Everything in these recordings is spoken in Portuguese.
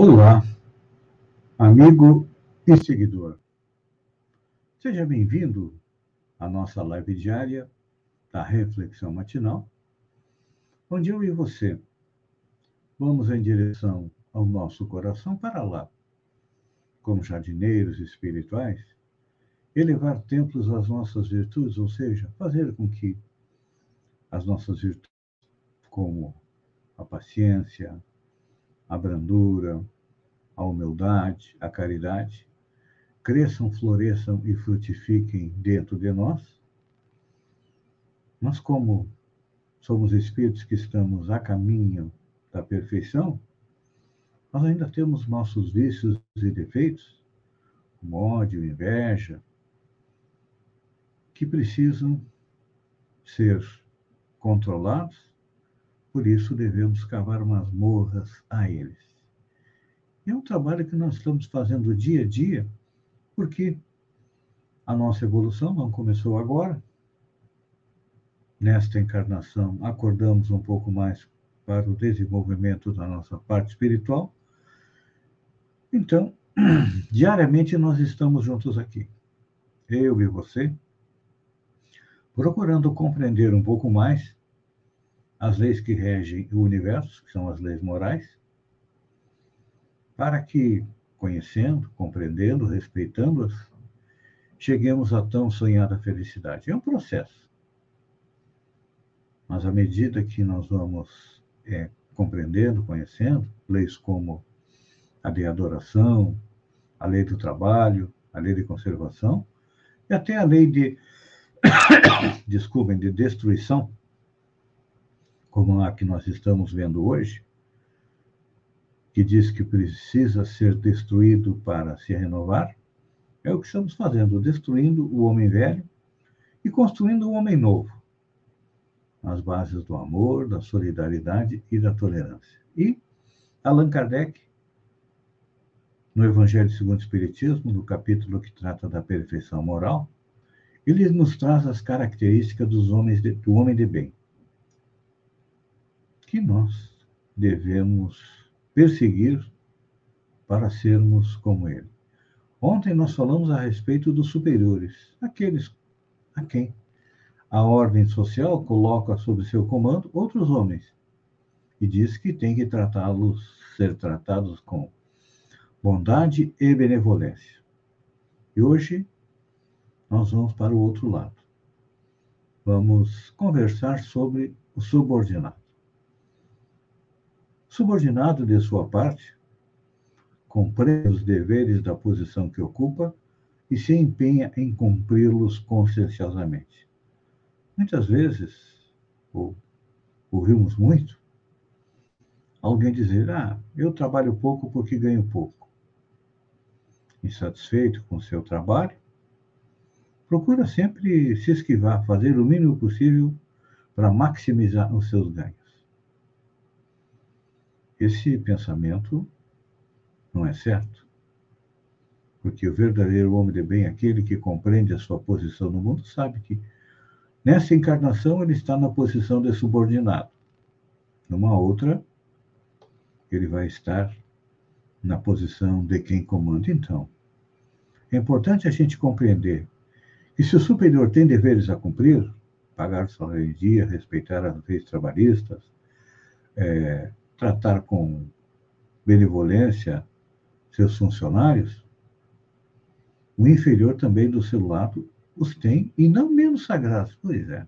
Olá, amigo e seguidor. Seja bem-vindo à nossa live diária da Reflexão Matinal, onde eu e você vamos em direção ao nosso coração para lá, como jardineiros espirituais, elevar templos às nossas virtudes, ou seja, fazer com que as nossas virtudes, como a paciência, a brandura, a humildade, a caridade, cresçam, floresçam e frutifiquem dentro de nós. Mas como somos espíritos que estamos a caminho da perfeição, nós ainda temos nossos vícios e defeitos, como ódio, inveja, que precisam ser controlados por isso devemos cavar masmorras a eles. É um trabalho que nós estamos fazendo dia a dia, porque a nossa evolução não começou agora. Nesta encarnação, acordamos um pouco mais para o desenvolvimento da nossa parte espiritual. Então, diariamente nós estamos juntos aqui, eu e você, procurando compreender um pouco mais as leis que regem o universo, que são as leis morais, para que, conhecendo, compreendendo, respeitando-as, cheguemos à tão sonhada felicidade. É um processo. Mas à medida que nós vamos é, compreendendo, conhecendo, leis como a de adoração, a lei do trabalho, a lei de conservação, e até a lei de, desculpem, de destruição, como a que nós estamos vendo hoje, que diz que precisa ser destruído para se renovar, é o que estamos fazendo, destruindo o homem velho e construindo o homem novo, nas bases do amor, da solidariedade e da tolerância. E Allan Kardec, no Evangelho segundo o Espiritismo, no capítulo que trata da perfeição moral, ele nos traz as características dos homens de, do homem de bem que nós devemos perseguir para sermos como ele. Ontem nós falamos a respeito dos superiores, aqueles a quem a ordem social coloca sob seu comando outros homens e diz que tem que tratá-los, ser tratados com bondade e benevolência. E hoje nós vamos para o outro lado. Vamos conversar sobre o subordinado subordinado de sua parte, compreende os deveres da posição que ocupa e se empenha em cumpri-los conscienciosamente. Muitas vezes, ou ouvimos muito, alguém dizer: Ah, eu trabalho pouco porque ganho pouco. Insatisfeito com seu trabalho, procura sempre se esquivar, fazer o mínimo possível para maximizar os seus ganhos. Esse pensamento não é certo. Porque o verdadeiro homem de bem, aquele que compreende a sua posição no mundo, sabe que nessa encarnação ele está na posição de subordinado. Numa outra, ele vai estar na posição de quem comanda. Então, é importante a gente compreender que se o superior tem deveres a cumprir, pagar o salário em dia, respeitar as leis trabalhistas, é, tratar com benevolência seus funcionários, o inferior também do seu lado os tem, e não menos sagrados. Pois é.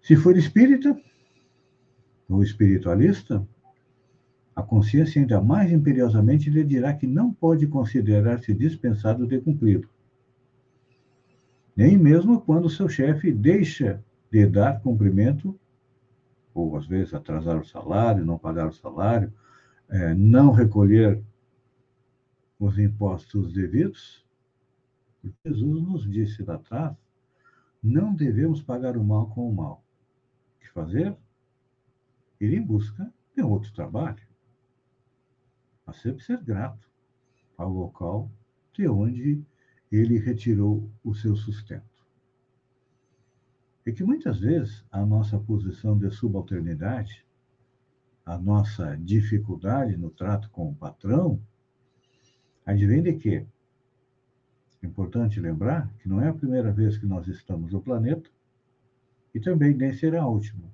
Se for espírita ou espiritualista, a consciência ainda mais imperiosamente lhe dirá que não pode considerar-se dispensado de cumpri-lo. Nem mesmo quando seu chefe deixa de dar cumprimento ou às vezes atrasar o salário, não pagar o salário, é, não recolher os impostos devidos. Jesus nos disse lá atrás: não devemos pagar o mal com o mal. O que fazer? Ir em busca de outro trabalho. Mas sempre ser grato ao local de onde ele retirou o seu sustento é que muitas vezes a nossa posição de subalternidade, a nossa dificuldade no trato com o patrão advém de quê? É importante lembrar que não é a primeira vez que nós estamos no planeta e também nem será a última.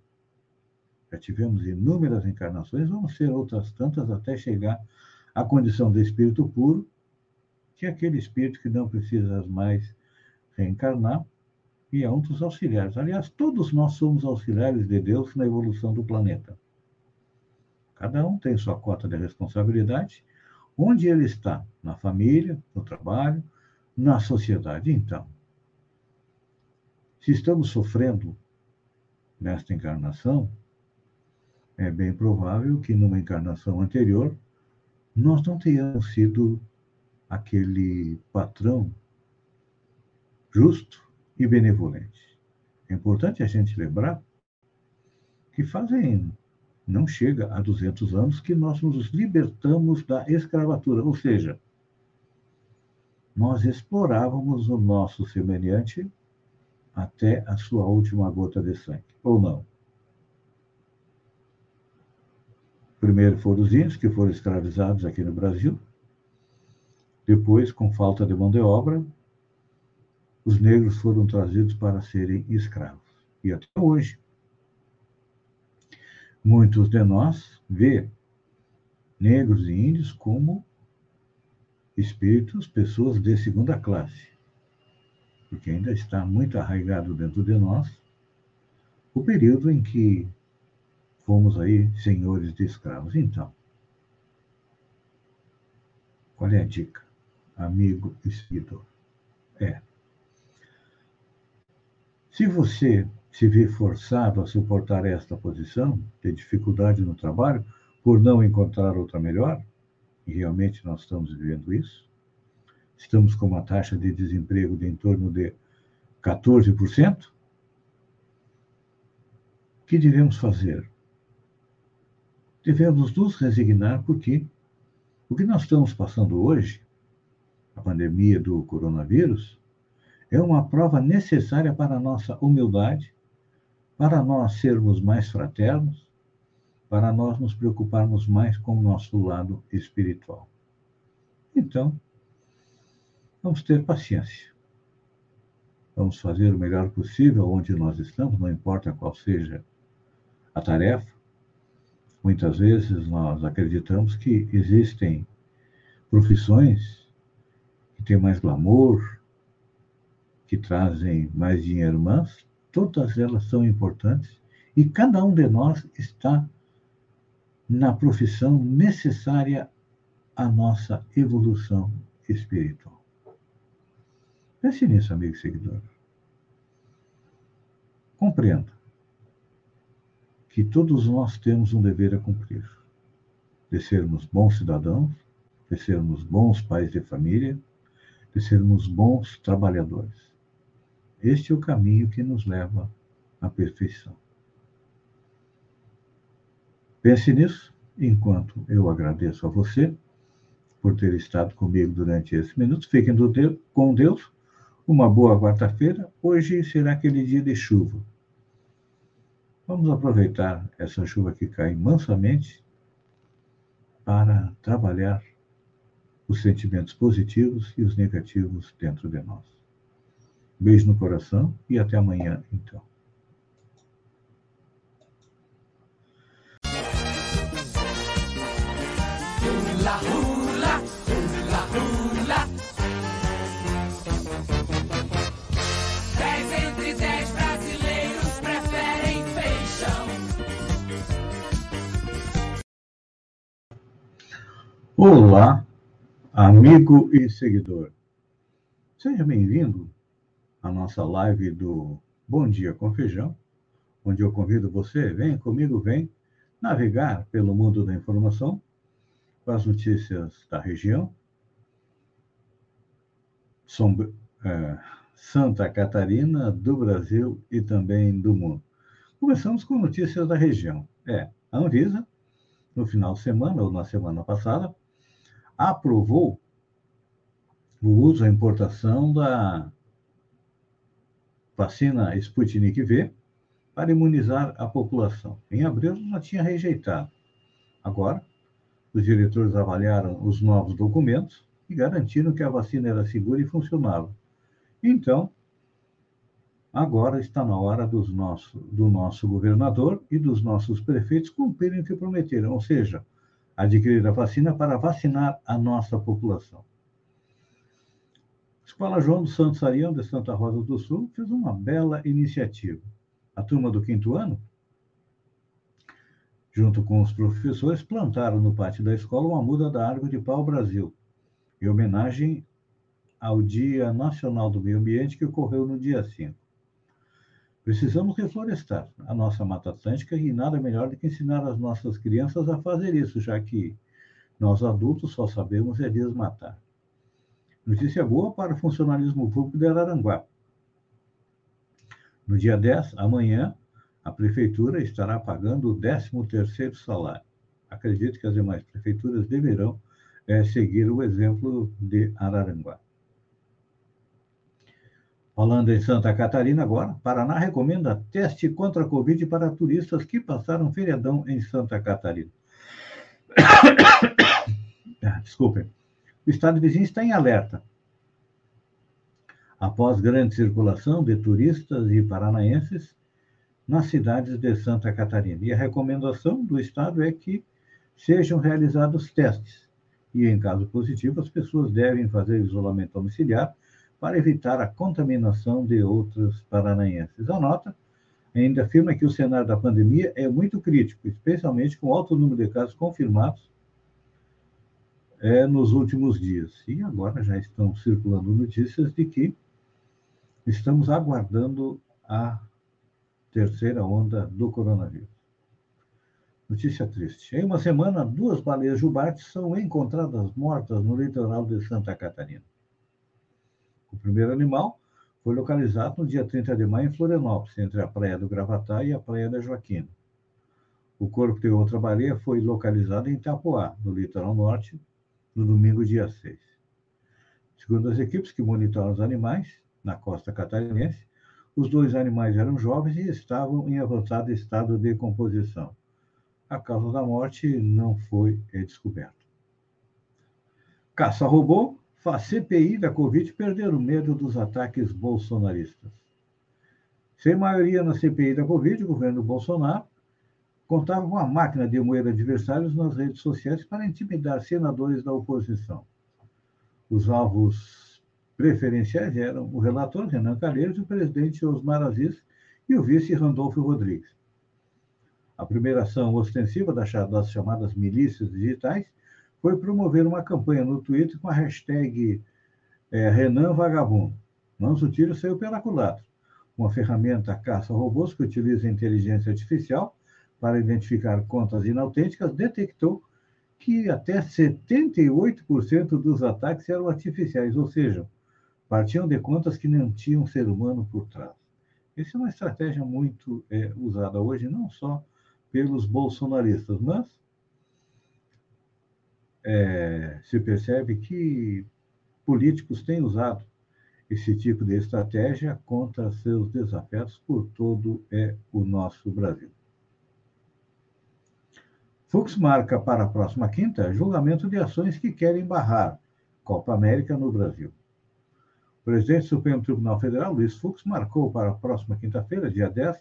Já tivemos inúmeras encarnações, vamos ter outras tantas até chegar à condição do espírito puro, que é aquele espírito que não precisa mais reencarnar e é um dos auxiliares. Aliás, todos nós somos auxiliares de Deus na evolução do planeta. Cada um tem sua cota de responsabilidade, onde ele está, na família, no trabalho, na sociedade. Então, se estamos sofrendo nesta encarnação, é bem provável que numa encarnação anterior nós não tenhamos sido aquele patrão justo e benevolente. É importante a gente lembrar que fazem não chega a 200 anos que nós nos libertamos da escravatura, ou seja, nós explorávamos o nosso semelhante até a sua última gota de sangue, ou não? Primeiro foram os índios, que foram escravizados aqui no Brasil. Depois, com falta de mão de obra, os negros foram trazidos para serem escravos. E até hoje, muitos de nós vê negros e índios como espíritos, pessoas de segunda classe, porque ainda está muito arraigado dentro de nós o período em que fomos aí senhores de escravos. Então, qual é a dica, amigo e seguidor? É, se você se vê forçado a suportar esta posição, ter dificuldade no trabalho, por não encontrar outra melhor, e realmente nós estamos vivendo isso, estamos com uma taxa de desemprego de em torno de 14%, o que devemos fazer? Devemos nos resignar porque o que nós estamos passando hoje, a pandemia do coronavírus, é uma prova necessária para a nossa humildade, para nós sermos mais fraternos, para nós nos preocuparmos mais com o nosso lado espiritual. Então, vamos ter paciência. Vamos fazer o melhor possível onde nós estamos, não importa qual seja a tarefa. Muitas vezes nós acreditamos que existem profissões que têm mais glamour, que trazem mais dinheiro, mas todas elas são importantes e cada um de nós está na profissão necessária à nossa evolução espiritual. Pense nisso, amigo e seguidor. Compreenda que todos nós temos um dever a cumprir, de sermos bons cidadãos, de sermos bons pais de família, de sermos bons trabalhadores. Este é o caminho que nos leva à perfeição. Pense nisso, enquanto eu agradeço a você por ter estado comigo durante esses minutos. Fiquem com Deus. Uma boa quarta-feira. Hoje será aquele dia de chuva. Vamos aproveitar essa chuva que cai mansamente para trabalhar os sentimentos positivos e os negativos dentro de nós. Beijo no coração e até amanhã, então. Hula, hula, hula, hula. Dez entre dez brasileiros preferem feijão. Olá, amigo e seguidor. Seja bem-vindo a nossa live do Bom Dia com Feijão, onde eu convido você, vem comigo, vem navegar pelo mundo da informação, com as notícias da região, é, Santa Catarina, do Brasil e também do mundo. Começamos com notícias da região. É, a Anvisa, no final de semana, ou na semana passada, aprovou o uso, a importação da vacina Sputnik V para imunizar a população. Em abril já tinha rejeitado. Agora, os diretores avaliaram os novos documentos e garantiram que a vacina era segura e funcionava. Então, agora está na hora dos nosso, do nosso governador e dos nossos prefeitos cumprirem o que prometeram, ou seja, adquirir a vacina para vacinar a nossa população. Escola João dos Santos Arião, de Santa Rosa do Sul, fez uma bela iniciativa. A turma do quinto ano, junto com os professores, plantaram no pátio da escola uma muda da árvore de pau Brasil, em homenagem ao Dia Nacional do Meio Ambiente, que ocorreu no dia 5. Precisamos reflorestar a nossa Mata Atlântica e nada melhor do que ensinar as nossas crianças a fazer isso, já que nós adultos só sabemos é desmatar. Notícia boa para o funcionalismo público de Araranguá. No dia 10, amanhã, a prefeitura estará pagando o 13º salário. Acredito que as demais prefeituras deverão é, seguir o exemplo de Araranguá. Falando em Santa Catarina agora, Paraná recomenda teste contra a Covid para turistas que passaram feriadão em Santa Catarina. Ah, desculpem o estado vizinho está em alerta. Após grande circulação de turistas e paranaenses nas cidades de Santa Catarina. E a recomendação do estado é que sejam realizados testes. E, em caso positivo, as pessoas devem fazer isolamento domiciliar para evitar a contaminação de outros paranaenses. A nota ainda afirma que o cenário da pandemia é muito crítico, especialmente com alto número de casos confirmados é, nos últimos dias. E agora já estão circulando notícias de que estamos aguardando a terceira onda do coronavírus. Notícia triste. Em uma semana, duas baleias jubates são encontradas mortas no litoral de Santa Catarina. O primeiro animal foi localizado no dia 30 de maio em Florianópolis, entre a Praia do Gravatá e a Praia da Joaquina. O corpo de outra baleia foi localizado em Itapoá, no litoral norte, no domingo, dia 6. Segundo as equipes que monitoram os animais na costa catarinense, os dois animais eram jovens e estavam em avançado estado de decomposição. A causa da morte não foi descoberta. Caça-robô faz CPI da Covid perder o medo dos ataques bolsonaristas. Sem maioria na CPI da Covid, o governo Bolsonaro contava com a máquina de moer adversários nas redes sociais para intimidar senadores da oposição. Os alvos preferenciais eram o relator Renan Calheiros, o presidente Osmar Aziz e o vice Randolfo Rodrigues. A primeira ação ostensiva das chamadas milícias digitais foi promover uma campanha no Twitter com a hashtag é, Renan Vagabundo. Tiro saiu pela culatra. Uma ferramenta caça-robôs que utiliza inteligência artificial para identificar contas inautênticas, detectou que até 78% dos ataques eram artificiais, ou seja, partiam de contas que não tinham ser humano por trás. Essa é uma estratégia muito é, usada hoje, não só pelos bolsonaristas, mas é, se percebe que políticos têm usado esse tipo de estratégia contra seus desafios por todo é, o nosso Brasil. Fux marca para a próxima quinta julgamento de ações que querem barrar Copa América no Brasil. O presidente do Supremo Tribunal Federal, Luiz Fux, marcou para a próxima quinta-feira, dia 10,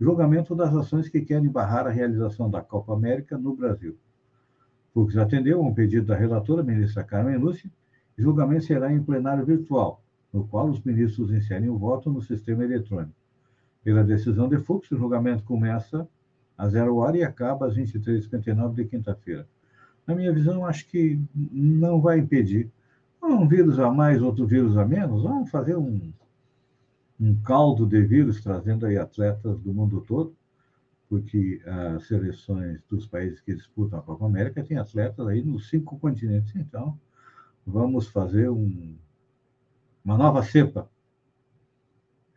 o julgamento das ações que querem barrar a realização da Copa América no Brasil. Fux atendeu a um pedido da relatora, ministra Carmen Lúcia, julgamento será em plenário virtual, no qual os ministros inserem o voto no sistema eletrônico. Pela decisão de Fux, o julgamento começa a zero hora e acaba às 23h59 de quinta-feira. Na minha visão, acho que não vai impedir. Um vírus a mais, outro vírus a menos, vamos fazer um, um caldo de vírus, trazendo aí atletas do mundo todo, porque as seleções dos países que disputam a Copa América têm atletas aí nos cinco continentes. Então, vamos fazer um, uma nova cepa,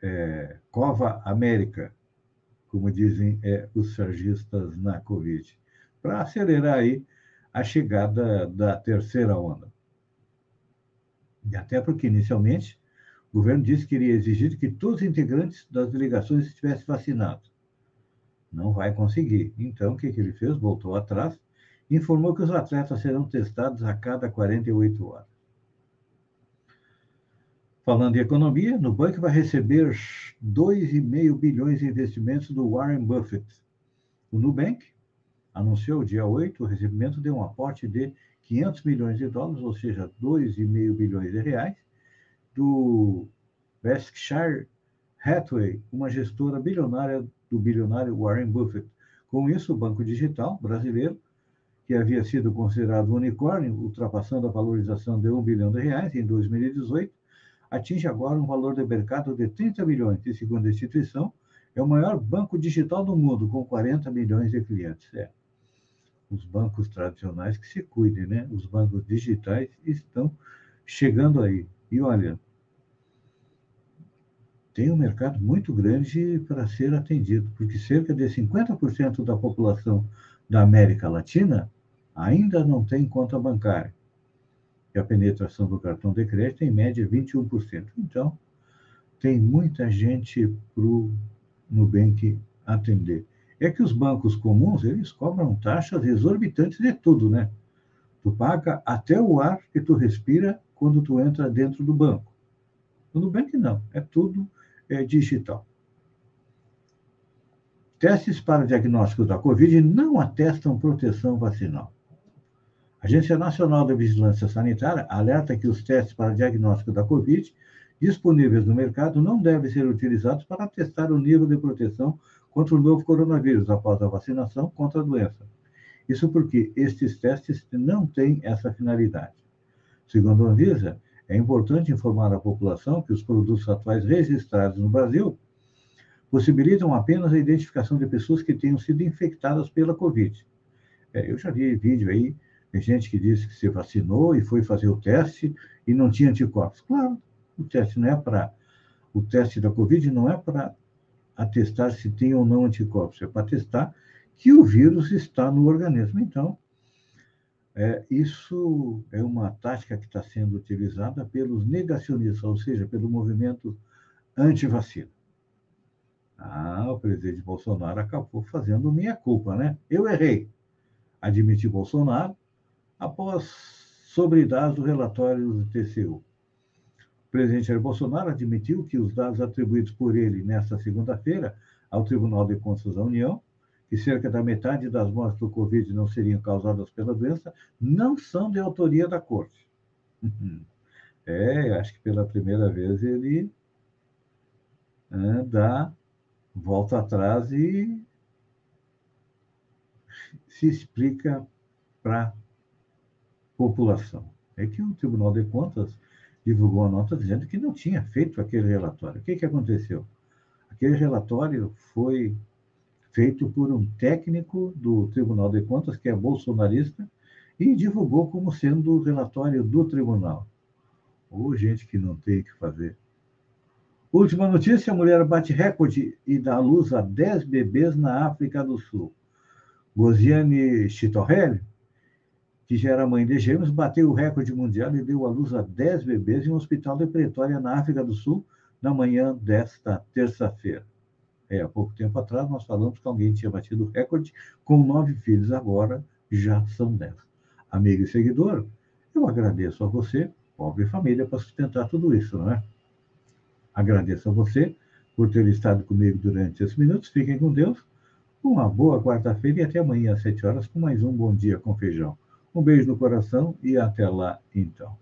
é, Cova América, como dizem é, os sargistas na Covid, para acelerar aí a chegada da terceira onda. E até porque, inicialmente, o governo disse que iria exigir que todos os integrantes das delegações estivessem vacinados. Não vai conseguir. Então, o que, que ele fez? Voltou atrás informou que os atletas serão testados a cada 48 horas. Falando em economia, Nubank vai receber 2,5 bilhões de investimentos do Warren Buffett. O Nubank anunciou dia 8 o recebimento de um aporte de 500 milhões de dólares, ou seja, 2,5 bilhões de reais, do Berkshire Hathaway, uma gestora bilionária do bilionário Warren Buffett. Com isso, o Banco Digital brasileiro, que havia sido considerado um unicórnio, ultrapassando a valorização de 1 bilhão de reais em 2018, atinge agora um valor de mercado de 30 milhões e, segundo a instituição, é o maior banco digital do mundo, com 40 milhões de clientes. É. Os bancos tradicionais que se cuidem, né? Os bancos digitais estão chegando aí. E olha, tem um mercado muito grande para ser atendido, porque cerca de 50% da população da América Latina ainda não tem conta bancária a penetração do cartão de crédito é em média 21%. Então, tem muita gente para o Nubank atender. É que os bancos comuns, eles cobram taxas exorbitantes de tudo, né? Tu paga até o ar que tu respira quando tu entra dentro do banco. No Nubank não, é tudo é, digital. Testes para diagnóstico da Covid não atestam proteção vacinal. A Agência Nacional de Vigilância Sanitária alerta que os testes para diagnóstico da Covid disponíveis no mercado não devem ser utilizados para testar o nível de proteção contra o novo coronavírus após a vacinação contra a doença. Isso porque estes testes não têm essa finalidade. Segundo a Anvisa, é importante informar a população que os produtos atuais registrados no Brasil possibilitam apenas a identificação de pessoas que tenham sido infectadas pela Covid. É, eu já vi vídeo aí tem gente que disse que se vacinou e foi fazer o teste e não tinha anticorpos. Claro, o teste não é para. O teste da Covid não é para atestar se tem ou não anticorpos, é para testar que o vírus está no organismo. Então, é, isso é uma tática que está sendo utilizada pelos negacionistas, ou seja, pelo movimento anti-vacina. Ah, o presidente Bolsonaro acabou fazendo minha culpa, né? Eu errei. Admiti Bolsonaro, após sobre dados do relatório do TCU. O presidente Jair Bolsonaro admitiu que os dados atribuídos por ele nesta segunda-feira ao Tribunal de Contas da União, que cerca da metade das mortes por Covid não seriam causadas pela doença, não são de autoria da Corte. É, acho que pela primeira vez ele dá volta atrás e se explica para população. É que o Tribunal de Contas divulgou a nota dizendo que não tinha feito aquele relatório. O que, que aconteceu? Aquele relatório foi feito por um técnico do Tribunal de Contas, que é bolsonarista, e divulgou como sendo o relatório do tribunal. Ou gente que não tem o que fazer. Última notícia: a mulher bate recorde e dá luz a 10 bebês na África do Sul. Gosiane Chitorrelli que já era mãe de gêmeos, bateu o recorde mundial e deu à luz a 10 bebês em um hospital de Pretória, na África do Sul, na manhã desta terça-feira. É, há pouco tempo atrás nós falamos que alguém tinha batido o recorde com nove filhos, agora já são dez. Amigo e seguidor, eu agradeço a você, pobre família, para sustentar tudo isso, não é? Agradeço a você por ter estado comigo durante esses minutos. Fiquem com Deus. Uma boa quarta-feira e até amanhã às sete horas com mais um Bom Dia com Feijão. Um beijo no coração e até lá, então.